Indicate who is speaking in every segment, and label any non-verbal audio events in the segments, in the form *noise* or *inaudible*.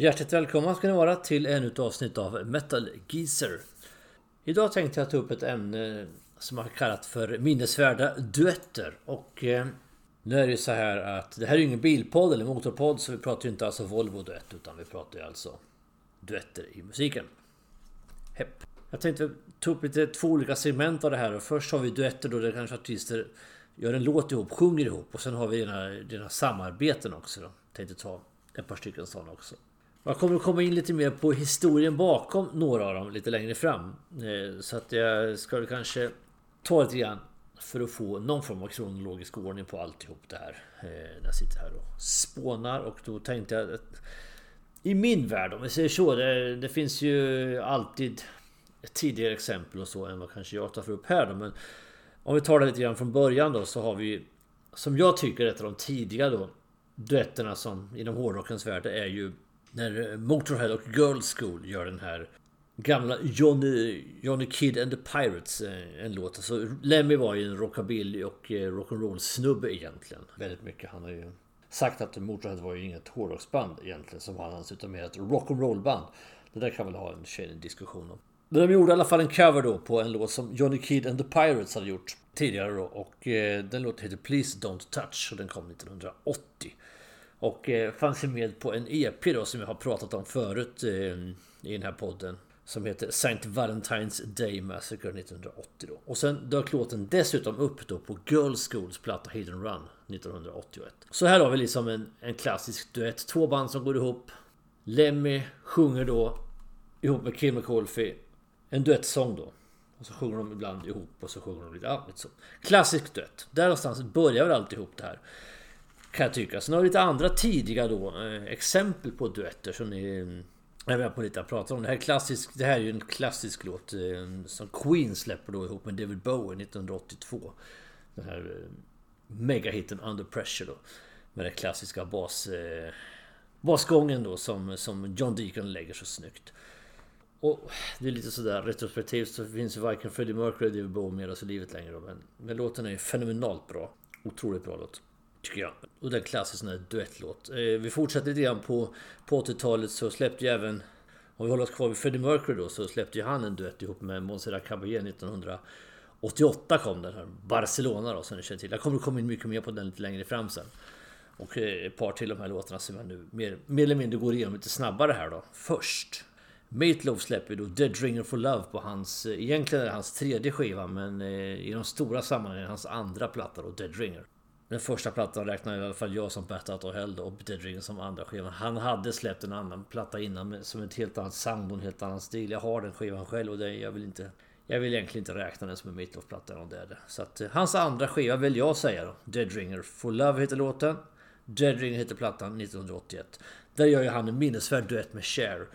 Speaker 1: Hjärtligt välkomna ska ni vara till ännu ett avsnitt av Metal Geezer. Idag tänkte jag ta upp ett ämne som jag har kallat för minnesvärda duetter. Och eh, nu är det ju så här att det här är ju ingen bilpodd eller motorpodd så vi pratar ju inte alltså Volvo duett utan vi pratar ju alltså duetter i musiken. Hepp. Jag tänkte ta upp lite två olika segment av det här och först har vi duetter då det kanske artister gör en låt ihop, sjunger ihop och sen har vi dina, dina samarbeten också då. Tänkte ta ett par stycken sådana också. Jag kommer att komma in lite mer på historien bakom några av dem lite längre fram. Eh, så att jag ska kanske ta lite grann för att få någon form av kronologisk ordning på alltihop det här. Eh, när jag sitter här och spånar och då tänkte jag att i min värld om vi säger så. Det, det finns ju alltid tidigare exempel och så än vad kanske jag tar för upp här då. Men om vi tar det lite grann från början då så har vi som jag tycker ett av de tidiga då duetterna som inom hårdrockens värld är ju när eh, Motorhead och Girl School gör den här gamla Johnny, Johnny Kid and the Pirates eh, en låt. Alltså Lemmy var ju en rockabilly och eh, rock'n'roll snubbe egentligen. Väldigt mycket. Han har ju sagt att Motorhead var ju inget hårdrocksband egentligen som han anser. utan mer ett rock'n'roll band. Det där kan väl ha en tjej diskussion om. Men de gjorde i alla fall en cover då på en låt som Johnny Kid and the Pirates hade gjort tidigare då och den låten heter Please Don't Touch och den kom 1980. Och eh, fanns ju med på en EP då som jag har pratat om förut eh, i den här podden. Som heter Saint Valentine's Day Massacre 1980 då. Och sen dök låten dessutom upp då på Girl Schools platta Hidden Run 1981. Så här har vi liksom en, en klassisk duett. Två band som går ihop. Lemmy sjunger då ihop med Kim McColfie en duettsång då. Och så sjunger de ibland ihop och så sjunger de lite, annat så. Klassisk duett. Där någonstans börjar väl alltihop det här. Kan jag tycka. Sen har vi lite andra tidiga då eh, exempel på duetter som ni eh, Jag vet på lite att prata om. Det här, är klassisk, det här är ju en klassisk låt eh, som Queen släpper då ihop med David Bowie 1982. Den här megahitten Under Pressure då. Med den klassiska bas, eh, basgången då som, som John Deacon lägger så snyggt. Och det är lite sådär retrospektivt så finns ju varken Freddie Mercury eller David Bowie med oss i livet längre då. Men, men låten är ju fenomenalt bra. Otroligt bra låt. Tycker jag. Och den klassisk sån här duettlåt. Eh, vi fortsätter lite grann på, på 80-talet så släppte ju även om vi håller oss kvar vid Freddie Mercury då så släppte ju han en duett ihop med Montserrat Caballé 1988 kom den här Barcelona då som ni känner till. Jag kommer att komma in mycket mer på den lite längre fram sen. Och eh, ett par till de här låtarna som jag nu mer, mer eller mindre går igenom lite snabbare här då. Först Meatloaf släpper då Dead Ringer for Love på hans, eh, egentligen är det hans tredje skiva men eh, i de stora sammanhangen hans andra platta då, Dead Ringer. Den första plattan räknar i alla fall jag som Bat Out of Hell och Dead Dream som andra skivan. Han hade släppt en annan platta innan som ett helt annat sound och en helt annan stil. Jag har den skivan själv och det, jag vill inte... Jag vill egentligen inte räkna den som en Meatloaf-platta eller det det. Så att eh, hans andra skiva vill jag säga då. Dead Ringer For Love heter låten. Dead Ringer heter plattan 1981. Där gör ju han en minnesvärd duett med Cher.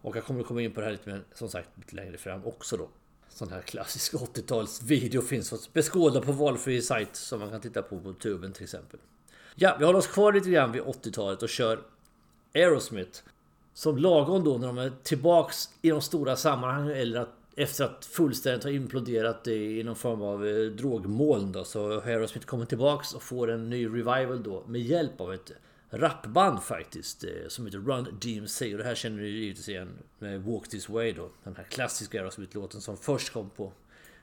Speaker 1: Och jag kommer att komma in på det här lite mer, som sagt, lite längre fram också då sån här klassisk 80-talsvideo finns att beskåda på valfri sajt som man kan titta på på tuben till exempel. Ja, vi håller oss kvar lite grann vid 80-talet och kör Aerosmith. Som lagom då när de är tillbaks i de stora sammanhangen eller att efter att fullständigt ha imploderat i någon form av eh, drogmoln då så har Aerosmith kommit tillbaks och får en ny revival då med hjälp av ett rapband faktiskt. Eh, som heter Run DMC. Och det här känner ni givetvis igen med Walk This Way då. Den här klassiska Aerosmith-låten som först kom på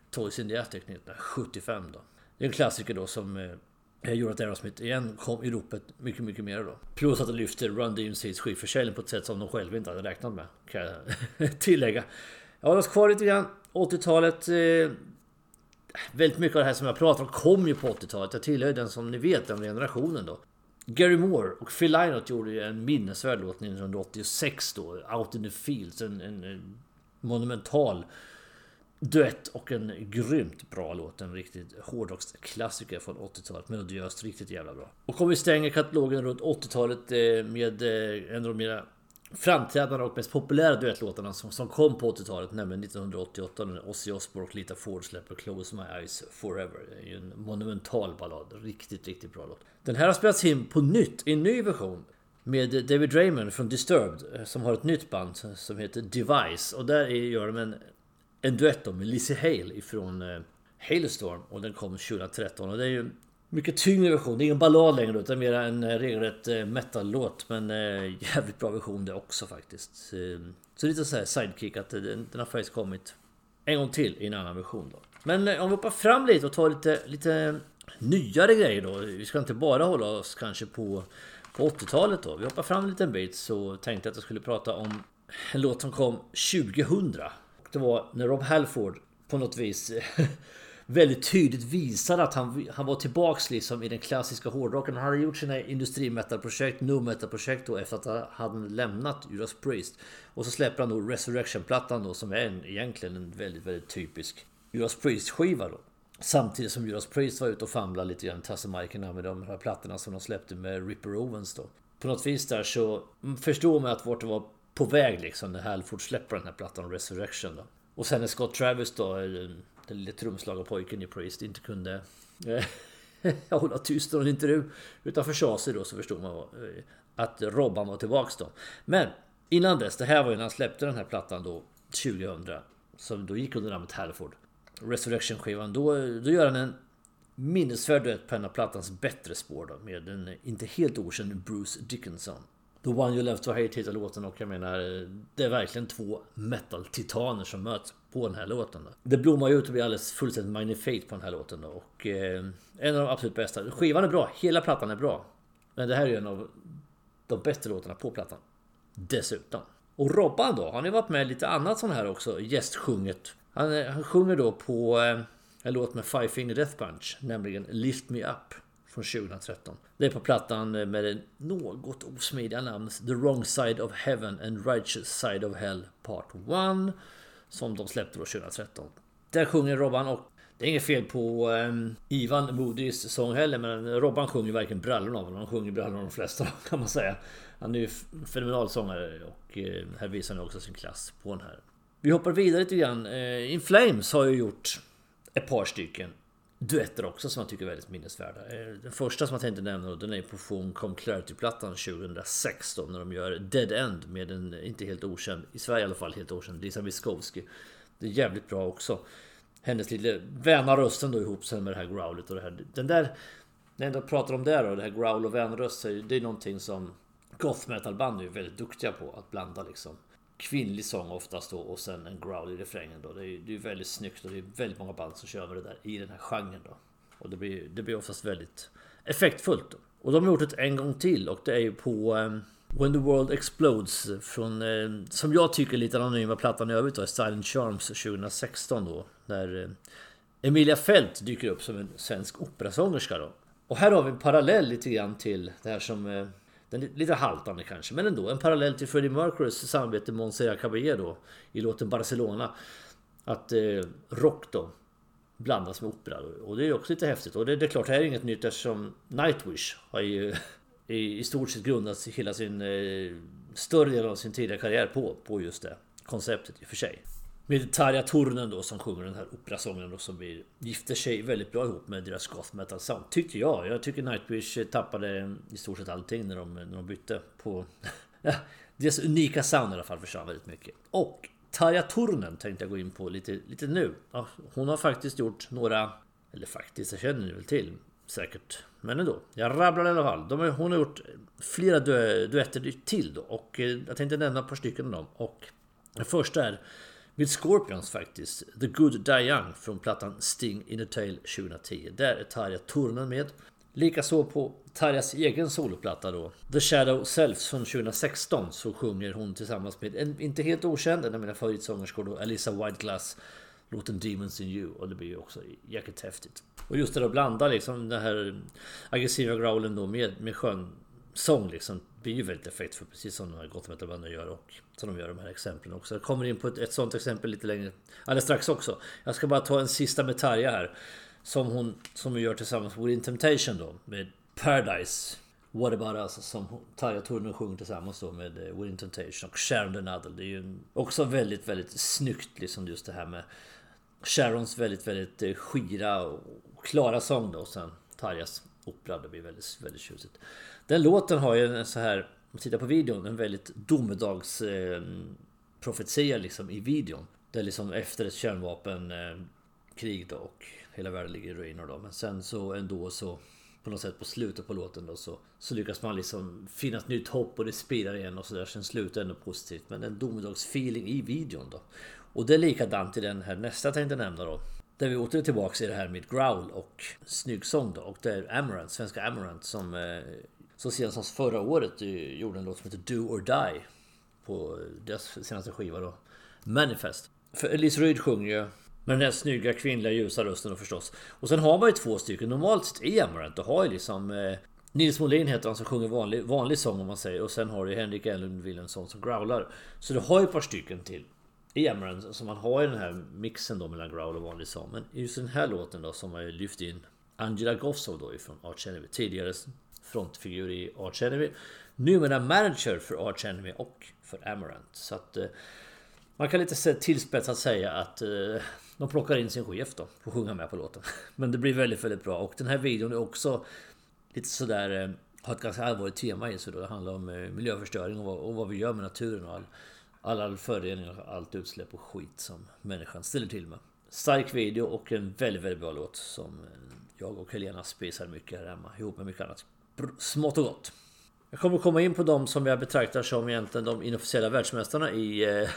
Speaker 1: Toys in the Attic 1975 då. Det är en klassiker då som eh, gjorde att Aerosmith igen kom i ropet mycket, mycket mer då. Plus att det lyfter Run DMC's skivförsäljning på ett sätt som de själva inte hade räknat med. Kan jag *laughs* tillägga. Jag håller oss kvar lite grann. 80-talet. Eh, väldigt mycket av det här som jag pratar om kom ju på 80-talet. Jag tillhör den som ni vet, den generationen då. Gary Moore och Phil Lynott gjorde ju en minnesvärd låt 1986 då, Out in the Fields. En, en, en monumental duett och en grymt bra låt. En riktigt hårdrocksklassiker från 80-talet. Melodiöst, riktigt jävla bra. Och om vi stänger katalogen runt 80-talet eh, med eh, en av de mina framträdande och mest populära duettlåtarna som, som kom på 80-talet, nämligen 1988 när Ozzy Osbourne och Lita Ford släpper Close My Eyes Forever. Det är ju en monumental ballad. Riktigt, riktigt bra låt. Den här har spelats in på nytt i en ny version med David Raymond från Disturbed eh, som har ett nytt band som heter Device och där gör de en, en duett med Lizzie Hale ifrån eh, Hailstorm och den kom 2013 och det är ju mycket tyngre version. Det är ingen ballad längre utan mer en eh, regelrätt eh, metal-låt. Men eh, *laughs* jävligt bra version det också faktiskt. Ehm, så lite så här sidekick att den, den har faktiskt kommit en gång till i en annan version då. Men om vi hoppar fram lite och tar lite, lite nyare grejer då. Vi ska inte bara hålla oss kanske på, på 80-talet då. Vi hoppar fram en liten bit så tänkte jag att jag skulle prata om en låt som kom 2000. Det var när Rob Halford på något vis *laughs* väldigt tydligt visade att han, han var tillbaks liksom i den klassiska hårdrocken. Han hade gjort sina industrimetalprojekt, nu metalprojekt då efter att han hade lämnat Judas Priest. Och så släpper han då Resurrection-plattan då som är en, egentligen en väldigt, väldigt typisk Judas Priest-skiva då. Samtidigt som Judas Priest var ute och famlade lite grann Tassemajkerna med de här plattorna som de släppte med Ripper Owens då. På något vis där så förstår man att vart det var på väg liksom när Halford släpper den här plattan Resurrection då. Och sen när Scott Travis då, den lille trumslagarpojken i Priest, inte kunde eh, *laughs* hålla tyst under en intervju utan försade sig då så förstod man eh, att Robban var tillbaks då. Men innan dess, det här var ju när han släppte den här plattan då 2000 som då gick under namnet Halford. Resurrection-skivan. Då, då gör han en minnesvärd duett på en av plattans bättre spår då, med en inte helt okänd Bruce Dickinson. The One You Left To Hate heter låten och jag menar eh, Det är verkligen två metal-titaner som möts på den här låten. Då. Det blommar ju ut och blir alldeles fullständigt magnifikt på den här låten då. Och eh, en av de absolut bästa. Skivan är bra, hela plattan är bra. Men det här är ju en av de bästa låtarna på plattan. Dessutom. Och Robban då, han har ju varit med lite annat sån här också, gästsjunget. Han, eh, han sjunger då på eh, en låt med Five Finger Death Punch, nämligen Lift Me Up från 2013. Det är på plattan med det något osmidiga namnet The Wrong Side of Heaven and Righteous Side of Hell Part 1 som de släppte då 2013. Där sjunger Robban och det är inget fel på um, Ivan Moody's sång heller men Robban sjunger verkligen brallorna av honom. Han sjunger brallorna av de flesta *laughs* kan man säga. Han är ju fenomenal sångare och uh, här visar han också sin klass på den här. Vi hoppar vidare lite grann. Uh, In Flames har ju gjort ett par stycken duetter också som jag tycker är väldigt minnesvärda. Eh, den första som jag tänkte nämna då, den är på Phone Clarity-plattan 2006 då, när de gör Dead End med en inte helt okänd, i Sverige i alla fall helt okänd, Lisa Miskovsky. Det är jävligt bra också. Hennes lilla väna rösten då ihop sen med det här growlet och det här. Den där, när jag ändå pratar om det då, det här growl och vänröst, det är någonting som goth metal band är väldigt duktiga på att blanda liksom kvinnlig sång oftast då och sen en growl i refrängen då. Det är, det är väldigt snyggt och det är väldigt många band som kör med det där i den här genren då. Och det blir, det blir oftast väldigt effektfullt. Då. Och de har gjort det en gång till och det är ju på um, When the World Explodes från, um, som jag tycker lite anonyma plattan i övrigt då, Silent Charms 2016 då. Där um, eh, Emilia Fält dyker upp som en svensk operasångerska då. Och här har vi en parallell lite grann till det här som uh, den är lite haltande kanske, men ändå. En parallell till Freddie Mercurys samarbete med Montserrat Caballé då i låten Barcelona. Att eh, rock då blandas med opera. Och det är också lite häftigt. Och det, det är klart, det här är inget nytt eftersom Nightwish har ju i, i stort sett grundat hela sin eh, större del av sin tidiga karriär på, på just det konceptet i och för sig. Med Tarja Turunen då som sjunger den här operasången och som vi gifter sig väldigt bra ihop med deras goth metal sound. Tyckte jag. Jag tycker Nightwish tappade i stort sett allting när de, när de bytte på... *laughs* deras unika sound i alla fall försvann väldigt mycket. Och Tarja Turunen tänkte jag gå in på lite, lite nu. Ja, hon har faktiskt gjort några... Eller faktiskt, jag känner ni väl till säkert. Men ändå. Jag rabblar i alla fall. De hon har gjort flera du duetter till då. Och eh, jag tänkte nämna ett par stycken av dem. Och den första är med Scorpions faktiskt. The Good Die Young från plattan Sting in a Tale 2010. Där är Tarja Turunen med. Likaså på Tarjas egen soloplatta då The Shadow Self från 2016 så sjunger hon tillsammans med en inte helt okänd, en av mina favoritsångerskor då, Alissa Whiteglass låten Demons in You och det blir ju också jäkligt häftigt. Och just det att blanda liksom den här aggressiva growlen då med, med skön sång liksom blir ju väldigt effektfull precis som de här gott metalbanden gör och som de gör de här exemplen också. Jag kommer in på ett, ett sånt exempel lite längre alldeles strax också. Jag ska bara ta en sista med Tarja här som hon som hon gör tillsammans med Within Temptation då med Paradise. What about us som Tarja Turunen sjunger tillsammans då med eh, Within Temptation och Sharon the Nuddle. Det är ju också väldigt, väldigt snyggt liksom just det här med Sharons väldigt, väldigt eh, skira och klara sång då och sen Tarjas opera. Det blir väldigt, väldigt tjusigt. Den låten har ju en så här, om man tittar på videon, en väldigt domedags eh, profetia liksom i videon. Det är liksom efter ett kärnvapenkrig eh, då och hela världen ligger i ruiner då. Men sen så ändå så på något sätt på slutet på låten då så, så lyckas man liksom finna ett nytt hopp och det spirar igen och sådär. Sen slutar ändå positivt. Men en domedagsfeeling i videon då. Och det är likadant i den här nästa jag tänkte nämna då. Där vi åter är tillbaka i det här med growl och snyggsång då. Och det är Amarant, svenska Amarant som så sent som förra året gjorde en låt som heter Do or Die. På deras senaste skiva då. Manifest. För Elise Ryd sjunger ju med den här snygga kvinnliga ljusa rösten då förstås. Och sen har man ju två stycken. Normalt sett i Amarant då har ju liksom eh, Nils Molin heter han som sjunger vanlig, vanlig sång om man säger. Och sen har du Henrik Ellen Wilhelmsson som growlar. Så du har ju ett par stycken till. I Amarant. Man har i den här mixen då mellan growl och vanlig sång. Men just den här låten då som har lyft in Angela Gossow då ifrån Arch Enemy. Tidigare frontfigur i Arch Enemy. Numera manager för Arch Enemy och för Amarant. Så att eh, man kan lite tillspetsat säga att eh, de plockar in sin chef då. Får sjunga med på låten. *laughs* Men det blir väldigt, väldigt bra. Och den här videon är också lite sådär... Eh, har ett ganska allvarligt tema i sig då. Det handlar om eh, miljöförstöring och vad, och vad vi gör med naturen och all, alla föroreningar, och allt utsläpp och skit som människan ställer till med. Stark video och en väldigt, väldigt bra låt som eh, jag och Helena spisar mycket här hemma ihop med mycket annat smått och gott. Jag kommer komma in på de som jag betraktar som egentligen de inofficiella världsmästarna i eh,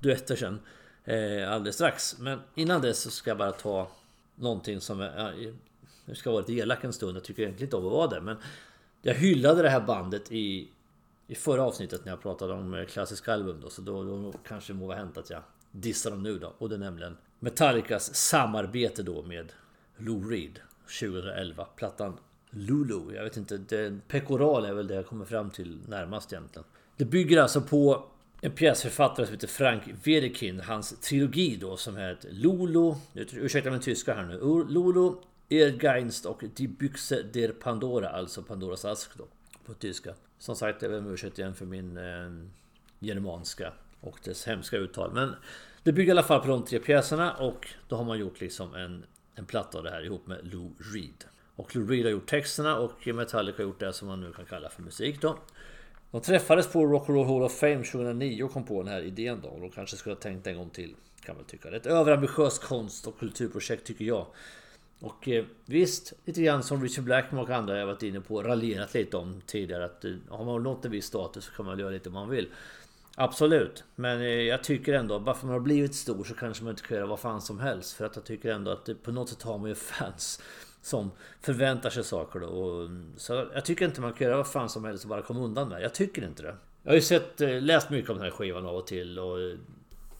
Speaker 1: duetter sen. Eh, alldeles strax. Men innan dess så ska jag bara ta någonting som... Eh, jag nu ska vara lite elak en stund. Jag tycker egentligen inte om att vara det. Men jag hyllade det här bandet i, i förra avsnittet när jag pratade om eh, klassiska album. Då, så då, då kanske det må vara hänt att jag dissar dem nu då. Och det är nämligen Metallicas samarbete då med Lou Reed 2011. Plattan Lulu. Jag vet inte. Det, pekoral är väl det jag kommer fram till närmast egentligen. Det bygger alltså på en pjäsförfattare som heter Frank Wedekind. Hans trilogi då som heter Lulu. Ursäkta min tyska här nu. Lulu, Ergeinst och Die Büchse der Pandora. Alltså Pandoras ask då. På tyska. Som sagt, jag ber om ursäkt igen för min eh, germanska och dess hemska uttal. Men det bygger i alla fall på de tre pjäserna och då har man gjort liksom en, en platta av det här ihop med Lou Reed. Och Lou Reed har gjort texterna och Metallica har gjort det som man nu kan kalla för musik då. De träffades på Rock Roll Hall of Fame 2009 och kom på den här idén då. Och de kanske skulle ha tänkt en gång till. Kan man tycka. Det är ett överambitiöst konst och kulturprojekt tycker jag. Och eh, visst, lite grann som Richard Blackmore och andra jag varit inne på raljerat lite om tidigare att eh, har man nått en viss status så kan man göra lite man vill. Absolut, men eh, jag tycker ändå bara för att man har blivit stor så kanske man inte kan göra vad fan som helst. För att jag tycker ändå att eh, på något sätt har man ju *laughs* fans som förväntar sig saker då. Och, mm, så jag tycker inte man kan göra vad fan som helst och bara komma undan med. Jag tycker inte det. Jag har ju sett, eh, läst mycket om den här skivan av och till och eh,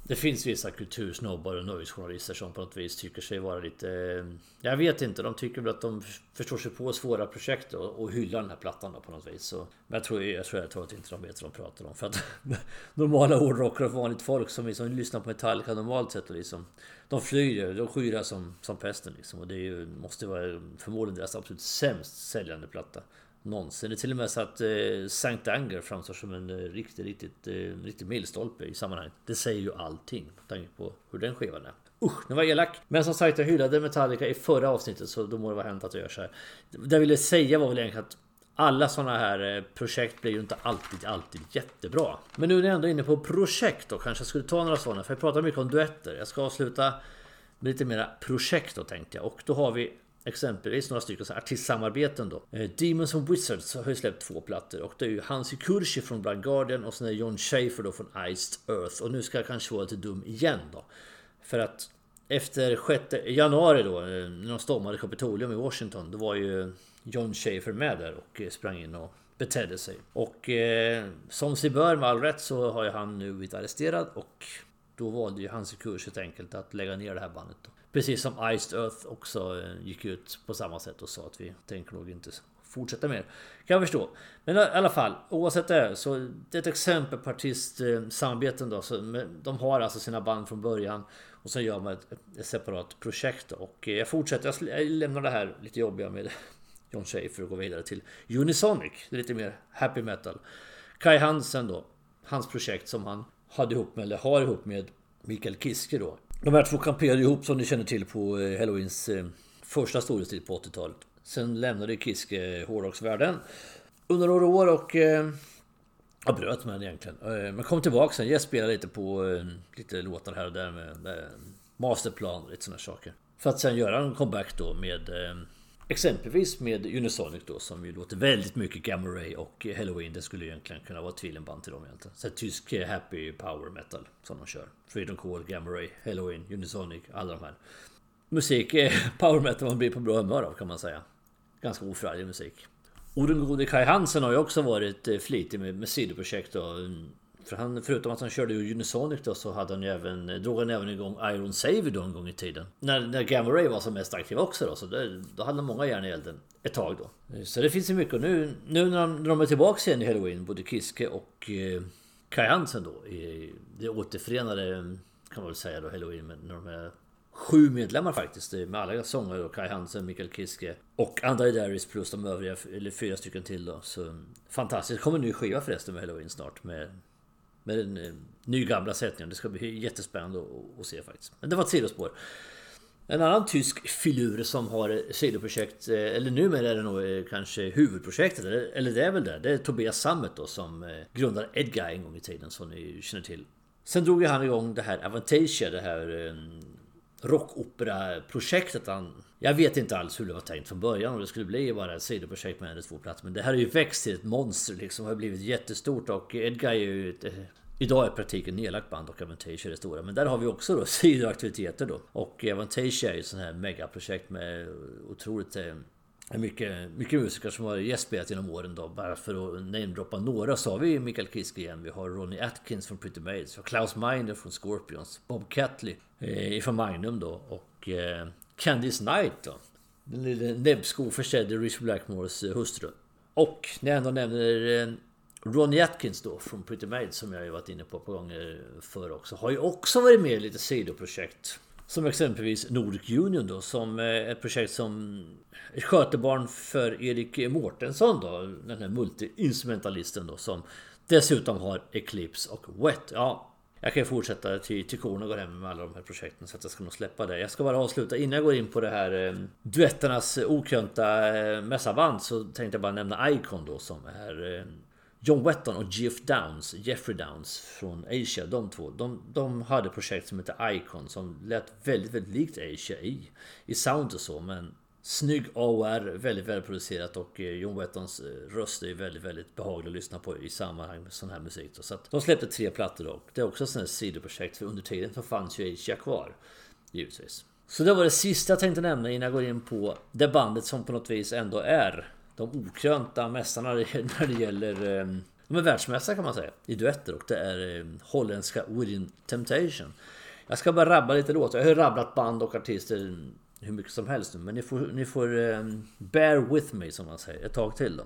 Speaker 1: det finns vissa kultursnobbar och nöjesjournalister som på något vis tycker sig vara lite... Eh, jag vet inte, de tycker väl att de förstår sig på svåra projekt och, och hyllar den här plattan då på något vis. Så, men jag tror, jag tror, jag tror att inte de vet vad de pratar om. För att *laughs* normala hårdrockare och vanligt folk som liksom lyssnar på Metallica normalt sett och liksom... De flyr ju, de skyr som, som pesten liksom. Och det är ju, måste vara förmodligen deras absolut sämst säljande platta någonsin. Det är till och med så att eh, Sankt Anger framstår som en eh, riktigt, riktigt, eh, riktig milstolpe i sammanhanget. Det säger ju allting med tanke på hur den skivan är. Usch, nu var jag elak. Men som sagt, jag hyllade Metallica i förra avsnittet så då må det vara hänt att jag gör så här. Det jag ville säga var väl egentligen att alla sådana här eh, projekt blir ju inte alltid, alltid jättebra. Men nu är jag ändå inne på projekt då kanske jag skulle ta några sådana. För jag pratar mycket om duetter. Jag ska avsluta med lite mera projekt då tänkte jag. Och då har vi exempelvis några stycken artistsamarbeten då. Eh, Demons and Wizards har ju släppt två plattor och det är ju Hansi Kursi från Blind Guardian och sen är det John Schaefer då från Iced Earth. Och nu ska jag kanske vara lite dum igen då. För att efter 6 januari då, eh, när de stormade Kapitolium i Washington, då var ju John Schaefer med där och eh, sprang in och betedde sig. Och eh, som sig bör med all rätt så har ju han nu blivit arresterad och då valde ju Hansi Kurshi helt enkelt att lägga ner det här bandet. Då. Precis som Iced Earth också eh, gick ut på samma sätt och sa att vi tänker nog inte fortsätta mer. Kan jag förstå. Men i alla fall, oavsett det så det är ett exempel på artistsamarbeten eh, då. Så de har alltså sina band från början och sen gör man ett, ett separat projekt. Och jag fortsätter, jag lämnar det här lite jobbiga med *laughs* John Schaefer och går vidare till Unisonic. Det är lite mer happy metal. Kai Hansen då, hans projekt som han hade ihop med, eller har ihop med Mikael Kiske då. De här två kamperade ihop som ni känner till på eh, Halloweens eh, första storhetstid på 80-talet. Sen lämnade Kiske eh, hårdrocksvärlden under några år och jag bröt med den egentligen. Men kom tillbaka sen. Jag spelade lite på lite låtar här och där med, med Masterplan och lite sådana saker. För att sen göra en comeback då med Exempelvis med Unisonic då som ju låter väldigt mycket Gamma Ray och Halloween. Det skulle egentligen kunna vara ett tvillingband till dem egentligen. Så tysk eh, happy power metal som de kör. Freedom Call, Gamma Ray, Halloween, Unisonic, alla de här. Musik, eh, *laughs* power metal man blir på bra humör av kan man säga. Ganska oförarglig musik. Och den gode Kai Hansen har ju också varit eh, flitig med, med sidoprojekt och för han, förutom att han körde Unisonic då så hade han ju även, drog han även igång Iron Savior då en gång i tiden. När, när Gamma Ray var som mest aktiv också då. Så det, då hade han många järn i elden ett tag då. Så det finns ju mycket. Och nu, nu när, de, när de är tillbaka igen i Halloween, både Kiske och eh, Kai Hansen då. I det återförenade kan man väl säga då Halloween. med när de är sju medlemmar faktiskt. Eh, med alla sångare då. Kai Hansen, Mikael Kiske och Andrei Daris plus de övriga, eller fyra stycken till då. Så fantastiskt. kommer en ny skiva förresten med Halloween snart. Med med den eh, nygamla sättningen. Det ska bli jättespännande att, se faktiskt. Men det var ett sidospår. En annan tysk filur som har sidoprojekt, eh, eller numera är det nog eh, kanske huvudprojektet, eller det är väl det. Det är Tobias Sammet då som grundade Edguy en gång i tiden som ni känner till. Sen drog ju han igång det här Avantasia, det här rockopera-projektet. Jag vet inte alls hur det var tänkt från början om det skulle bli bara ett sidoprojekt med en eller två plattor. Men det här har ju växt till ett monster liksom. Har blivit jättestort och Edguy är ju ett eh, Idag är praktiken nedlagt band och Avantasia är det stora. Men där har vi också då *laughs* sidoaktiviteter då. Och Avantasia är ju ett sånt här megaprojekt med otroligt eh, mycket, mycket musiker som har gästspelat genom åren då. Bara för att namedroppa några så har vi Mikael Kiske igen. Vi har Ronnie Atkins från Pretty Maids. Vi har Klaus Meiner från Scorpions. Bob Catley Eh, Ifrån Magnum då. Och eh, Candice Knight då. Den lille näbbskoförsedde Richard Blackmores eh, hustru. Och när jag ändå nämner Ronnie Atkins då från Pretty Maid som jag ju varit inne på på gånger förr också. Har ju också varit med i lite sidoprojekt. Som exempelvis Nordic Union då som är ett projekt som ett skötebarn för Erik Mårtensson då. Den här multi-instrumentalisten då som dessutom har Eclipse och Wet. Ja, jag kan fortsätta till, till korna går hem med alla de här projekten så att jag ska nog släppa det. Jag ska bara avsluta innan jag går in på det här eh, duetternas okrönta eh, mässaband så tänkte jag bara nämna Icon då som är eh, John Wetton och Geoff Downs, Jeffrey Downs från Asia, de två, de, de hade projekt som hette Icon som lät väldigt, väldigt likt Asia i, i sound och så men Snygg AOR, väldigt välproducerat och eh, John Wettons eh, röst är väldigt, väldigt behaglig att lyssna på i sammanhang med sån här musik. Så att de släppte tre plattor och det är också ett sidoprojekt för under tiden så fanns ju Asia kvar. Givetvis. Så det var det sista jag tänkte nämna innan jag går in på det bandet som på något vis ändå är de okrönta mästarna *laughs* när det gäller... Ehm, de är världsmästare kan man säga i duetter och det är ehm, holländska Within Temptation. Jag ska bara rabba lite låtar. Jag har rabblat band och artister hur mycket som helst nu. Men ni får, ni får um, bear with me som man säger ett tag till då.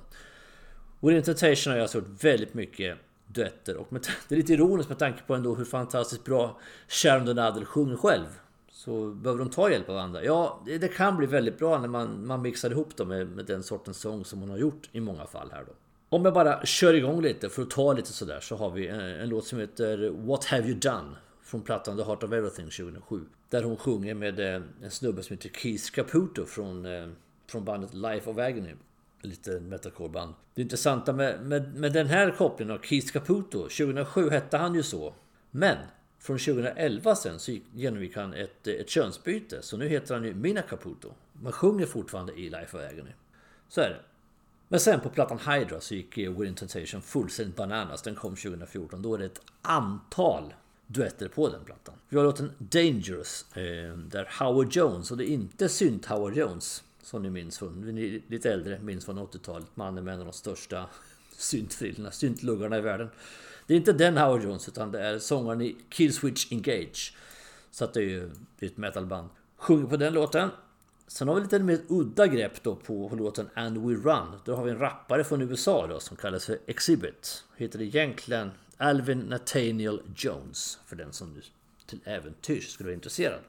Speaker 1: Within Temptation har jag alltså gjort väldigt mycket duetter och med, *laughs* det är lite ironiskt med tanke på ändå hur fantastiskt bra Sharon Donadel sjunger själv. Så behöver de ta hjälp av andra? Ja, det, det kan bli väldigt bra när man, man mixar ihop dem med, med den sortens sång som hon har gjort i många fall här då. Om jag bara kör igång lite för att ta lite sådär så har vi en, en låt som heter What Have You Done? Från plattan The Heart of Everything 2007. Där hon sjunger med eh, en snubbe som heter Keith Caputo från, eh, från bandet Life of Agony. Lite metalcoreband. Det intressanta med, med, med den här kopplingen av Keith Caputo, 2007 hette han ju så. Men från 2011 sen så genomgick han ett, eh, ett könsbyte. Så nu heter han ju Mina Caputo. Man sjunger fortfarande i Life of Agony. Så är det. Men sen på plattan Hydra så gick Within Temptation fullständigt bananas. Den kom 2014. Då är det ett antal duetter på den plattan. Vi har låten Dangerous. Eh, där Howard Jones, och det är inte synt Howard Jones. Som ni minns från, ni är lite äldre, minns från 80-talet. Mannen med en av de största syntfrillorna, syntluggarna i världen. Det är inte den Howard Jones utan det är sångaren i Killswitch Engage. Så att det är ju ett metalband. Sjunger på den låten. Sen har vi lite mer udda grepp då på låten And We Run. Då har vi en rappare från USA då som kallas för Exhibit. Heter egentligen Alvin Nathaniel Jones. För den som nu till äventyrs skulle vara intresserad.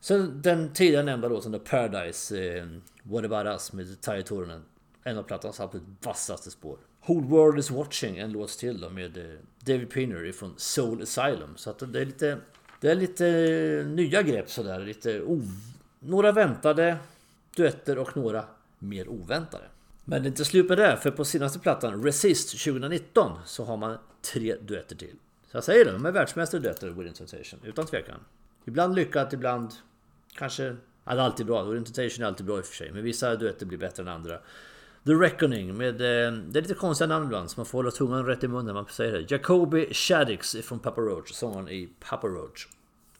Speaker 1: Sen den tidigare nämnda låten The Paradise eh, What About Us med Ty En av plattans absolut vassaste spår. Whole World Is Watching, en låt till då med eh, David Pinner från Soul Asylum. Så att det är lite, det är lite nya grepp sådär. Lite några väntade duetter och några mer oväntade. Men det är inte slut med det, för på senaste plattan Resist 2019 så har man tre duetter till. Så jag säger det, de är världsmästare i duetter Within Sensation, utan tvekan. Ibland lyckat, ibland kanske Ja, det är alltid bra. Orientation är alltid bra i och för sig. Men vissa duetter blir bättre än andra. The Reckoning med... Eh, det är lite konstiga namn ibland så man får hålla tungan rätt i munnen när man säger det. Jacoby Shaddix från Papa Roach. Sångaren i Papa Roach.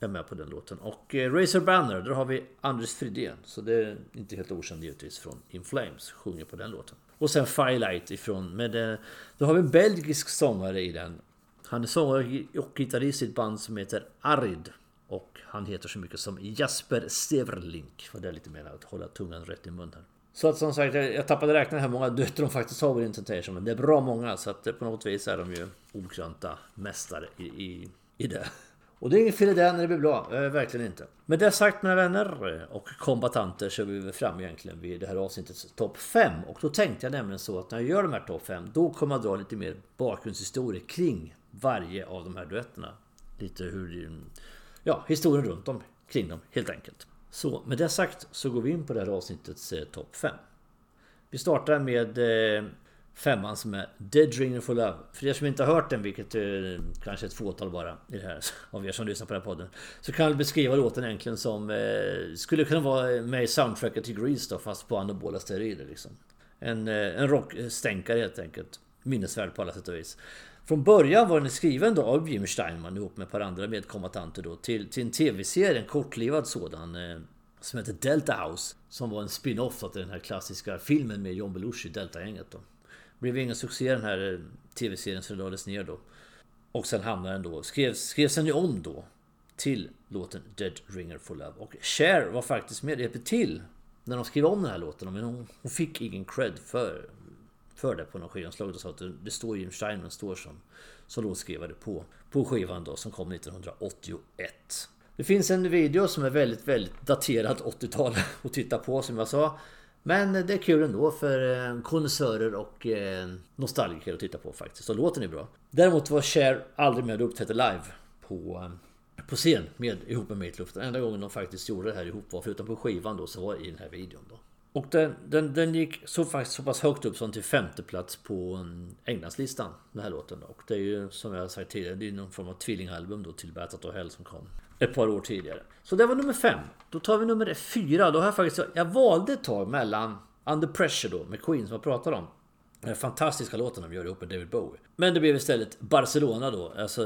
Speaker 1: Är med på den låten. Och eh, Razor Banner, där har vi Anders Fridén. Så det är inte helt okänd givetvis från In Flames. Sjunger på den låten. Och sen Firelight ifrån... Med, eh, då har vi en belgisk sångare i den. Han är sångare och gitarrist i ett band som heter Arid. Och han heter så mycket som Jasper Steverlink. För det är lite mer att hålla tungan rätt i munnen. Så att som sagt, jag tappade räkna hur många döttrar de faktiskt har i Intentation. Men det är bra många. Så att eh, på något vis är de ju okrönta mästare i, i, i det. Och det är inget fel i det när det blir bra. Eh, verkligen inte. Med det sagt mina vänner och kombatanter så är vi fram egentligen vid det här avsnittets topp 5. Och då tänkte jag nämligen så att när jag gör de här topp 5 då kommer jag dra lite mer bakgrundshistoria kring varje av de här duetterna. Lite hur... Ja, historien runt om kring dem helt enkelt. Så med det sagt så går vi in på det här avsnittets eh, topp 5. Vi startar med eh, femman som är Dead Ringer for Love. För er som inte har hört den, vilket eh, är kanske ett fåtal bara i det här, *laughs* av er som lyssnar på den här podden. Så kan jag beskriva låten egentligen som eh, skulle kunna vara med i soundtracket till Grease då, fast på anabola steroider liksom. En, eh, en rockstänkare helt enkelt. Minnesvärd på alla sätt och vis. Från början var den skriven då av Jim Steinman ihop med ett par andra medkombatanter då till, till en tv-serie, en kortlivad sådan. Eh, som heter Delta House. Som var en spin-off till den här klassiska filmen med John Belushi, Delta-gänget då. Blev ingen succé den här eh, tv-serien så det lades ner då. Och sen hamnade den då, skrevs, skrevs den ju om då. Till låten Dead Ringer for Love. Och Cher var faktiskt med, hjälpte till när de skrev om den här låten. Men hon, hon fick ingen cred för, för det på någon skivomslag. Och sa att det, det står Jim Steinman står som, som låtskrivare på, på skivan då som kom 1981. Det finns en video som är väldigt, väldigt daterad 80-tal *laughs* att titta på som jag sa. Men det är kul ändå för eh, konnässörer och eh, nostalgiker att titta på faktiskt. Och låten är bra. Däremot var Cher aldrig med och uppträdde live på, eh, på scen med, ihop med Meatloaf. Den enda gången de faktiskt gjorde det här ihop var förutom på skivan då så var det i den här videon då. Och den, den, den gick så, faktiskt så pass högt upp som till femte plats på mm, Englandslistan. Den här låten då. Och det är ju som jag sagt tidigare, det är någon form av tvillingalbum då till Battle of Hell som kom ett par år tidigare. Så det var nummer fem. Då tar vi nummer fyra. Då har jag faktiskt... Jag valde ett tag mellan Under Pressure då med Queen som jag pratade om. Den fantastiska låten de gör ihop med David Bowie. Men det blev istället Barcelona då. Alltså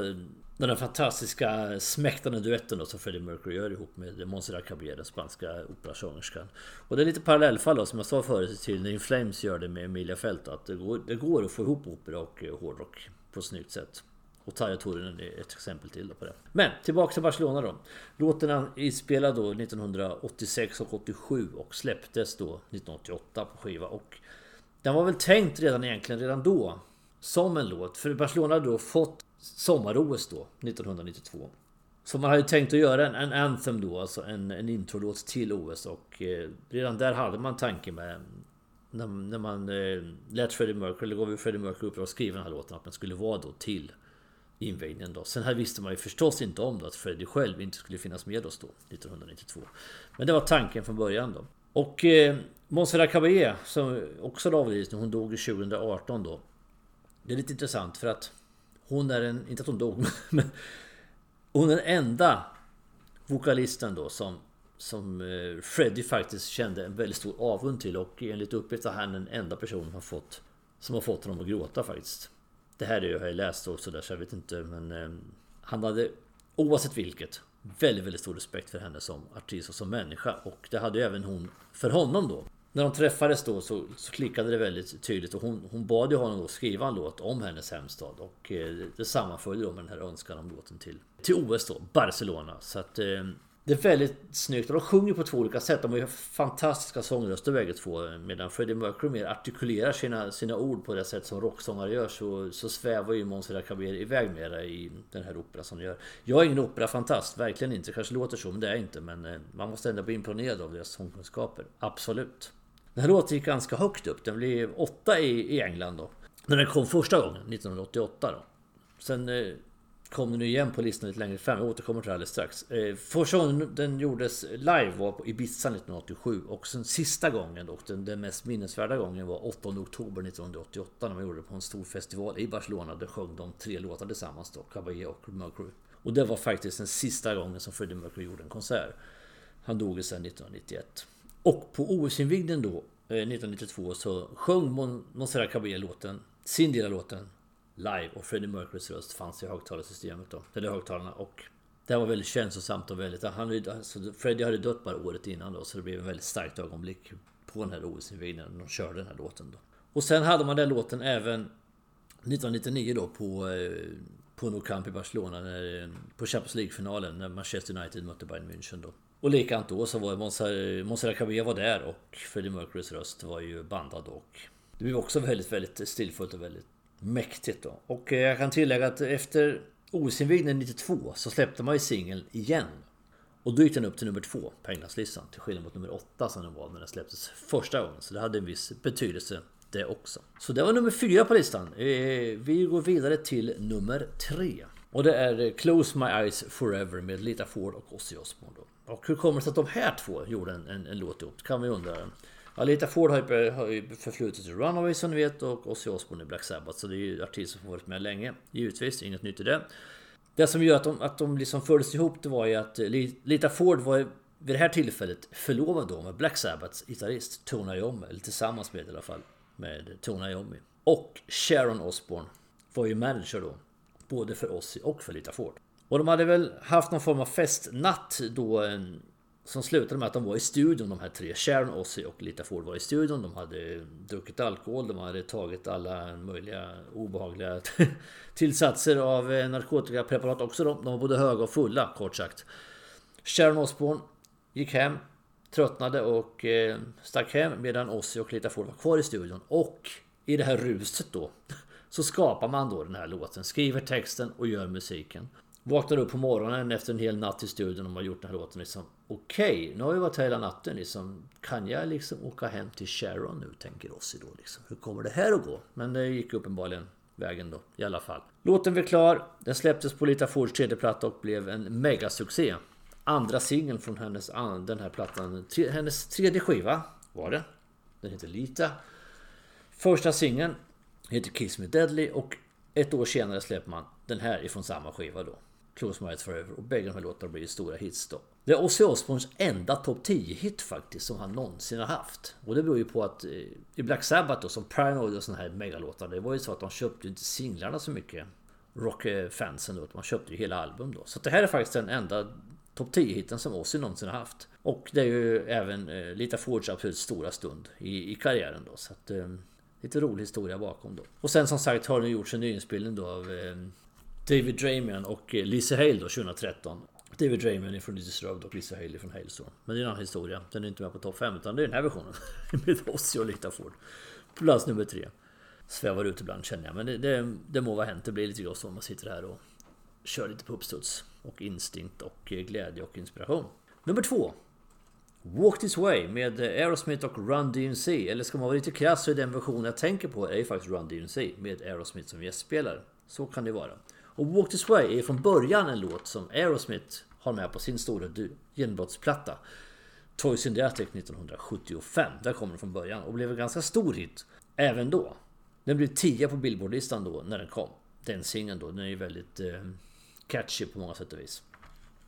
Speaker 1: den där fantastiska smäktande duetten då som Freddie Mercury gör ihop med Montserrat Caballé, den spanska operasångerskan. Och det är lite parallellfall då, som jag sa förut till när In Flames gör det med Emilia Fält. Att det går, det går att få ihop opera och eh, hårdrock på ett snyggt sätt. Och Tarja Turunen är ett exempel till på det. Men tillbaka till Barcelona då. Låten är inspelad då 1986 och 87 och släpptes då 1988 på skiva. Och den var väl tänkt redan egentligen redan då som en låt. För Barcelona hade då fått sommar-OS då 1992. Så man hade tänkt att göra en, en anthem då, alltså en, en introlåt till OS och eh, redan där hade man tanken med när, när man eh, lät Freddie Mercury, eller gav Freddie Mercury uppdrag att skriva den här låten att den skulle vara då till invigningen då. Sen här visste man ju förstås inte om då att Freddie själv inte skulle finnas med oss då 1992. Men det var tanken från början då. Och eh, Montserrat Caballé som också avlidit hon dog 2018 då. Det är lite intressant för att hon är en, inte att hon dog, *laughs* men hon är den enda vokalisten då som som eh, Freddie faktiskt kände en väldigt stor avund till och enligt uppgift är han den enda personen som har fått som har fått honom att gråta faktiskt. Det här är ju, har jag läst också där så jag vet inte men eh, Han hade oavsett vilket Väldigt, väldigt stor respekt för henne som artist och som människa och det hade ju även hon för honom då. När de träffades då så, så klickade det väldigt tydligt och hon, hon bad ju honom då skriva en låt om hennes hemstad och eh, det sammanföll då med den här önskan om låten till, till OS då, Barcelona. Så att eh, det är väldigt snyggt och de sjunger på två olika sätt. De har ju fantastiska sångröster bägge två. Medan Freddie Mercury mer artikulerar sina, sina ord på det sätt som rocksångare gör så, så svävar ju Måns Caballé iväg mer i den här operan som de gör. Jag är ingen operafantast, verkligen inte. Det kanske låter så, men det är jag inte. Men eh, man måste ändå bli imponerad av deras sångkunskaper. Absolut. Den här låten gick ganska högt upp. Den blev åtta i, i England då. När den kom första gången, 1988 då. Sen eh, Kommer kom den igen på listan lite längre fram. Jag återkommer till det alldeles strax. Eh, första gången den gjordes live var på Ibiza 1987 och sen sista gången och den, den mest minnesvärda gången var 8 oktober 1988 när man gjorde det på en stor festival i Barcelona. Där sjöng de tre låtar tillsammans då, Caballé och Mercury. Och det var faktiskt den sista gången som Freddie Mercury gjorde en konsert. Han dog sedan 1991. Och på OS-invigningen då, eh, 1992, så sjöng Montserrat Caballé låten, sin del av låten, live. Och Freddie Mercurys röst fanns i högtalarsystemet då, eller högtalarna. Och det här var väldigt känslosamt och väldigt... Han, alltså Freddie hade dött bara året innan då, så det blev en väldigt starkt ögonblick på den här OS-invigningen när de körde den här låten då. Och sen hade man den låten även 1999 då på, eh, på Nou Camp i Barcelona, när, eh, på Champions League-finalen när Manchester United mötte Bayern München då. Och likadant då så var Monserrat Caballé var där och Freddie Mercurys röst var ju bandad och det blev också väldigt, väldigt stilfullt och väldigt mäktigt då. Och eh, jag kan tillägga att efter OS-invigningen 92 så släppte man ju singeln igen. Och då gick den upp till nummer två på Englandslistan. Till skillnad mot nummer åtta som den var när den släpptes första gången. Så det hade en viss betydelse det också. Så det var nummer fyra på listan. Eh, vi går vidare till nummer tre. Och det är eh, Close My Eyes Forever med Lita Ford och Ozzy Osbourne. Och hur kommer det sig att de här två gjorde en, en, en låt ihop? kan vi undra. Alita Ford har ju, har ju förflutit i Runaway som ni vet och Ozzy Osbourne i Black Sabbath. Så det är ju artister som varit med länge. Givetvis, inget nytt i det. Det som gör att de, att de liksom fördes ihop det var ju att eh, Lita Ford var vid det här tillfället förlovad då med Black Sabbaths gitarrist Tony Iommi. Eller tillsammans med i alla fall. Med Tony Iommi. Och Sharon Osbourne var ju manager då. Både för Ozzy och för Lita Ford. Och de hade väl haft någon form av festnatt då som slutade med att de var i studion de här tre. Sharon, Ozzy och Lita Ford var i studion. De hade druckit alkohol, de hade tagit alla möjliga obehagliga *laughs* tillsatser av eh, narkotikapreparat också. De, de var både höga och fulla kort sagt. Sharon Osbourne gick hem, tröttnade och eh, stack hem medan Ozzy och Lita Ford var kvar i studion. Och i det här ruset då *laughs* så skapar man då den här låten, skriver texten och gör musiken. Vaknar upp på morgonen efter en hel natt i studion och har gjort den här låten liksom Okej, okay, nu har vi varit här hela natten liksom. Kan jag liksom åka hem till Sharon nu? Tänker Ozzy då liksom. Hur kommer det här att gå? Men det gick uppenbarligen vägen då i alla fall. Låten blev klar. Den släpptes på Lita Fords tredje platta och blev en megasuccé. Andra singeln från hennes, den här plattan Hennes tredje skiva var det. Den heter Lita. Första singeln heter Kiss Me Deadly och ett år senare släpper man den här ifrån samma skiva då. Close My Eyes Forever och bägge de här låtarna blir stora hits då. Det är Ozzy Osbournes enda topp 10-hit faktiskt som han någonsin har haft. Och det beror ju på att eh, i Black Sabbath då, som Paranoid och såna här megalåtar, det var ju så att de köpte inte singlarna så mycket. Rockfansen då, man köpte ju hela album då. Så det här är faktiskt den enda topp 10-hiten som Ozzy någonsin har haft. Och det är ju även eh, Lita Fords absolut stora stund i, i karriären då. Så att, eh, lite rolig historia bakom då. Och sen som sagt har det gjorts en nyinspelning då av eh, David Dramian och eh, Lisa Hale då 2013. David Dramian är från Disturbed och Lisa Hale från Hailstorm. Men det är en annan historia. Den är inte med på topp 5 utan det är den här versionen. *laughs* med Ozzy och Lita Ford. Plats nummer 3. Svävar ut ibland känner jag. Men det, det, det må vara hänt. Det blir lite grann så om man sitter här och kör lite på uppstuds. Och instinkt och eh, glädje och inspiration. Nummer 2. Walk This Way med Aerosmith och Run DMC. Eller ska man vara lite krass så är den versionen jag tänker på är ju faktiskt Run DMC med Aerosmith som gästspelare. Så kan det vara. Och Walk This Way är från början en låt som Aerosmith har med på sin stora genombrottsplatta. Toys in the Attic 1975. Där kommer den från början och blev en ganska stor hit även då. Den blev 10 på Billboardlistan då när den kom. Den singeln då, den är ju väldigt eh, catchy på många sätt och vis.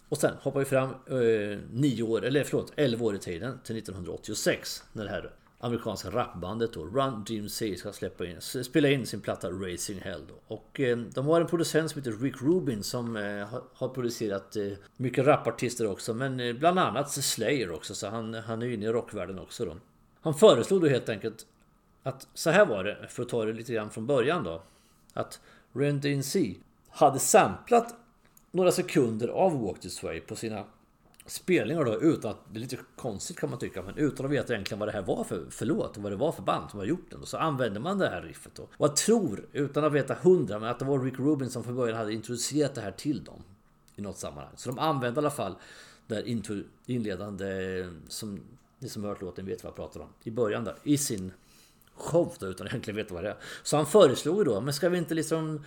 Speaker 1: Och sen hoppar vi fram eh, år, eller förlåt, 11 år i tiden till 1986 när det här amerikanska rapbandet då, Run DMC ska släppa in, spela in sin platta Racing Hell då. Och eh, de har en producent som heter Rick Rubin som eh, har producerat eh, mycket rapartister också men eh, bland annat Slayer också så han, han är inne i rockvärlden också då. Han föreslog då helt enkelt att så här var det, för att ta det lite grann från början då. Att Run DMC hade samplat några sekunder av Walk This Way på sina spelningar då utan att, det är lite konstigt kan man tycka, men utan att veta egentligen vad det här var för, för låt och vad det var för band som har gjort den. Och så använder man det här riffet då. Och jag tror, utan att veta hundra, men att det var Rick Rubin som från början hade introducerat det här till dem. I något sammanhang. Så de använde i alla fall det här inledande, som ni som hört låten vet vad jag pratar om. I början där, i sin show då, utan att egentligen veta vad det är. Så han föreslog ju då, men ska vi inte liksom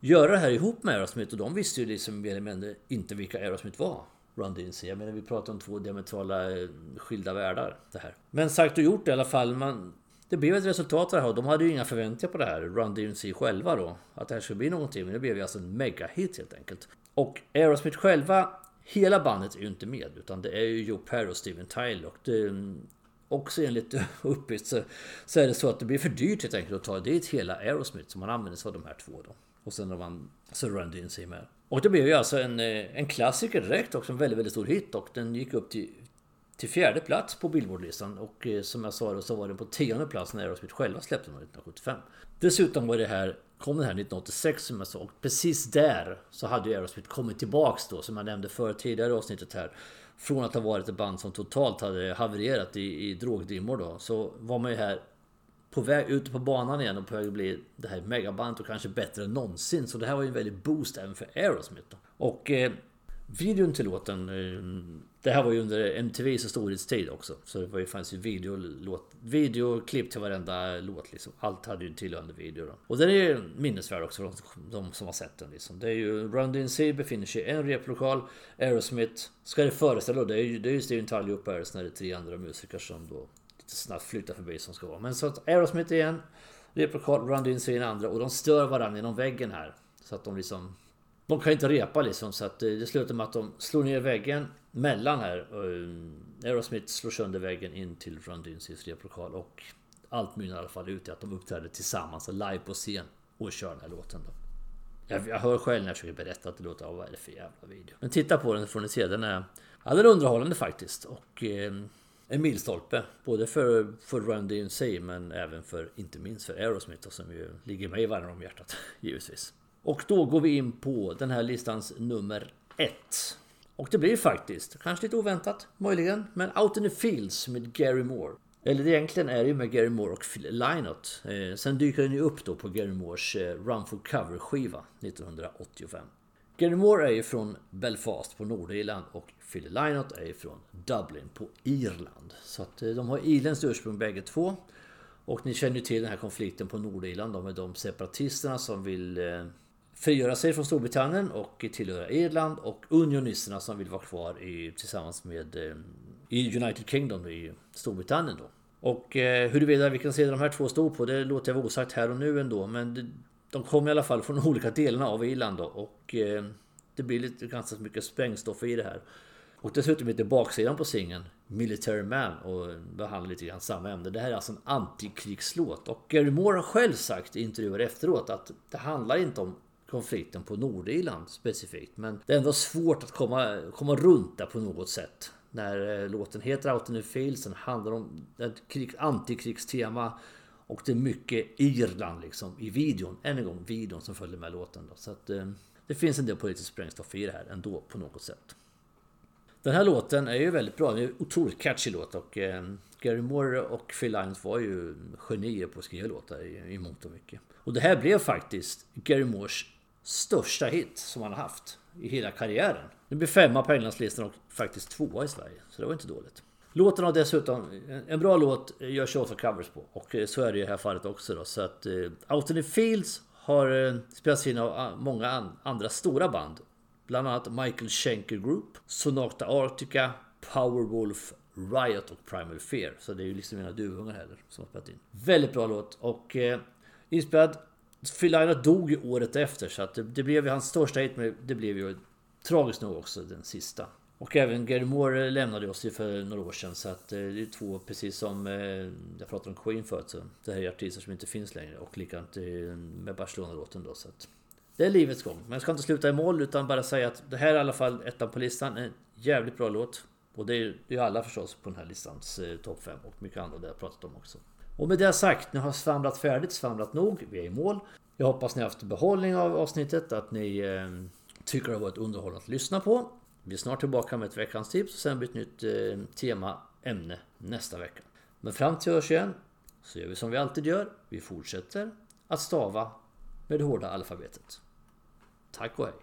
Speaker 1: göra det här ihop med Aerosmith? Och de visste ju liksom mer eller mindre inte vilka Aerosmith var. Run DMC. Jag menar vi pratar om två diametrala eh, skilda världar. Det här. Men sagt och gjort i alla fall. Man, det blev ett resultat av det här. De hade ju inga förväntningar på det här. Run DMC själva då. Att det här skulle bli någonting. Men det blev ju alltså en megahit helt enkelt. Och Aerosmith själva hela bandet är ju inte med utan det är ju Joe Perry och Steven Tyler och det, mm, också enligt *laughs* uppgift så, så är det så att det blir för dyrt helt enkelt att ta dit hela Aerosmith som man använder sig av de här två då. Och sen har man så Run DMC med. Och det blev ju alltså en, eh, en klassiker direkt också, en väldigt, väldigt stor hit och den gick upp till, till fjärde plats på Billboardlistan och eh, som jag sa då så var den på tionde plats när Aerosmith själva släppte den 1975. Dessutom var det här, kom den här 1986 som jag sa och precis där så hade ju Aerosmith kommit tillbaks då som jag nämnde för tidigare avsnittet här. Från att ha varit ett band som totalt hade havererat i, i drogdimmor då så var man ju här på väg ut på banan igen och på väg att bli det här megabandet och kanske bättre än någonsin. Så det här var ju en väldig boost även för Aerosmith. Då. Och eh, videon till låten eh, Det här var ju under MTVs storhetstid också. Så det var ju, fanns ju video, låt, videoklipp till varenda låt liksom. Allt hade ju en tillhörande video då. Och den är ju minnesvärd också för de, de som har sett den liksom. Det är ju Run DNC befinner sig i en replokal. Aerosmith ska det föreställa då. Det är ju, det är ju Steven Tyler och Paris när det är tre andra musiker som då snabbt flytta förbi som ska vara. Men så att Aerosmith igen. Replokal, Run DNC den andra och de stör varandra genom väggen här. Så att de liksom de kan inte repa liksom så att eh, det slutar med att de slår ner väggen mellan här. Eh, Aerosmith slår sönder väggen in till Run DNC's replokal och allt mynnar i alla fall ut i att de uppträder tillsammans alltså live på scen och kör den här låten. Då. Jag, jag hör själv när jag försöker berätta att det låter, vad är det för jävla video? Men titta på den så får ni se, den är, ja, den är underhållande faktiskt. Och eh, en milstolpe. Både för, för Run DMC men även för, inte minst för Aerosmith som ju ligger mig varm om hjärtat *laughs* givetvis. Och då går vi in på den här listans nummer ett. Och det blir faktiskt, kanske lite oväntat möjligen, men Out in the Fields med Gary Moore. Eller egentligen är det ju med Gary Moore och Phil Lynott. Eh, sen dyker den ju upp då på Gary Moores eh, Run for Cover skiva 1985. Gary Moore är ju från Belfast på Nordirland och Phil Lynott är ju från Dublin på Irland. Så att eh, de har irländskt ursprung bägge två. Och ni känner ju till den här konflikten på Nordirland med de separatisterna som vill eh, frigöra sig från Storbritannien och tillhöra Irland och unionisterna som vill vara kvar i, tillsammans med eh, i United Kingdom i Storbritannien då. Och eh, huruvida vilken sida de här två stod på det låter jag vara osagt här och nu ändå men det, de kommer i alla fall från *laughs* olika delarna av Irland då, och eh, det blir lite ganska mycket sprängstoff i det här. Och dessutom heter baksidan på singeln Military Man och behandlar lite grann samma ämne. Det här är alltså en antikrigslåt och Gary Moore har själv sagt i intervjuer efteråt att det handlar inte om konflikten på Nordirland specifikt. Men det är ändå svårt att komma, komma runt det på något sätt. När eh, låten heter Out in the Fields, den handlar om ett krig, antikrigstema och det är mycket Irland liksom i videon. Än en gång videon som följer med låten. Då. Så att, eh, det finns en del politisk sprängstoff i det här ändå på något sätt. Den här låten är ju väldigt bra. Det är en otroligt catchy låt och eh, Gary Moore och Phil Lynott var ju genier på att skriva låtar i, i mångt och mycket. Och det här blev faktiskt Gary Moores största hit som han har haft i hela karriären. Det blev femma på Englandslistan och faktiskt tvåa i Sverige. Så det var inte dåligt. Låten har dessutom, en bra låt görs ju också covers på. Och eh, så är det i det här fallet också då. Så att uh, Out in the Fields har uh, spelats in av uh, många an andra stora band. Bland annat Michael Schenker Group, Sonata Arctica, Powerwolf, Riot och Primal Fear. Så det är ju liksom mina duvungar heller som har spelat in. Väldigt bra låt och uh, inspelad Phil Lynott dog ju året efter så att det, det blev ju hans största hit men det blev ju tragiskt nog också den sista. Och även Gary Moore eh, lämnade oss ju för några år sedan så att eh, det är två precis som eh, jag pratade om Queen förut så det här är artister som inte finns längre och likadant med Barcelona-låten då så att det är livets gång. Men jag ska inte sluta i mål utan bara säga att det här är i alla fall ettan på listan. En jävligt bra låt. Och det är ju alla förstås på den här listans eh, topp 5 och mycket annat det jag pratat om också. Och med det sagt, nu har svamlat färdigt, svamlat nog, vi är i mål. Jag hoppas ni har haft behållning av avsnittet, att ni eh, tycker det har varit underhållande att lyssna på. Vi är snart tillbaka med ett veckans tips och sen blir ett nytt eh, tema, ämne nästa vecka. Men fram till hörs igen så gör vi som vi alltid gör. Vi fortsätter att stava med det hårda alfabetet. Tack och hej!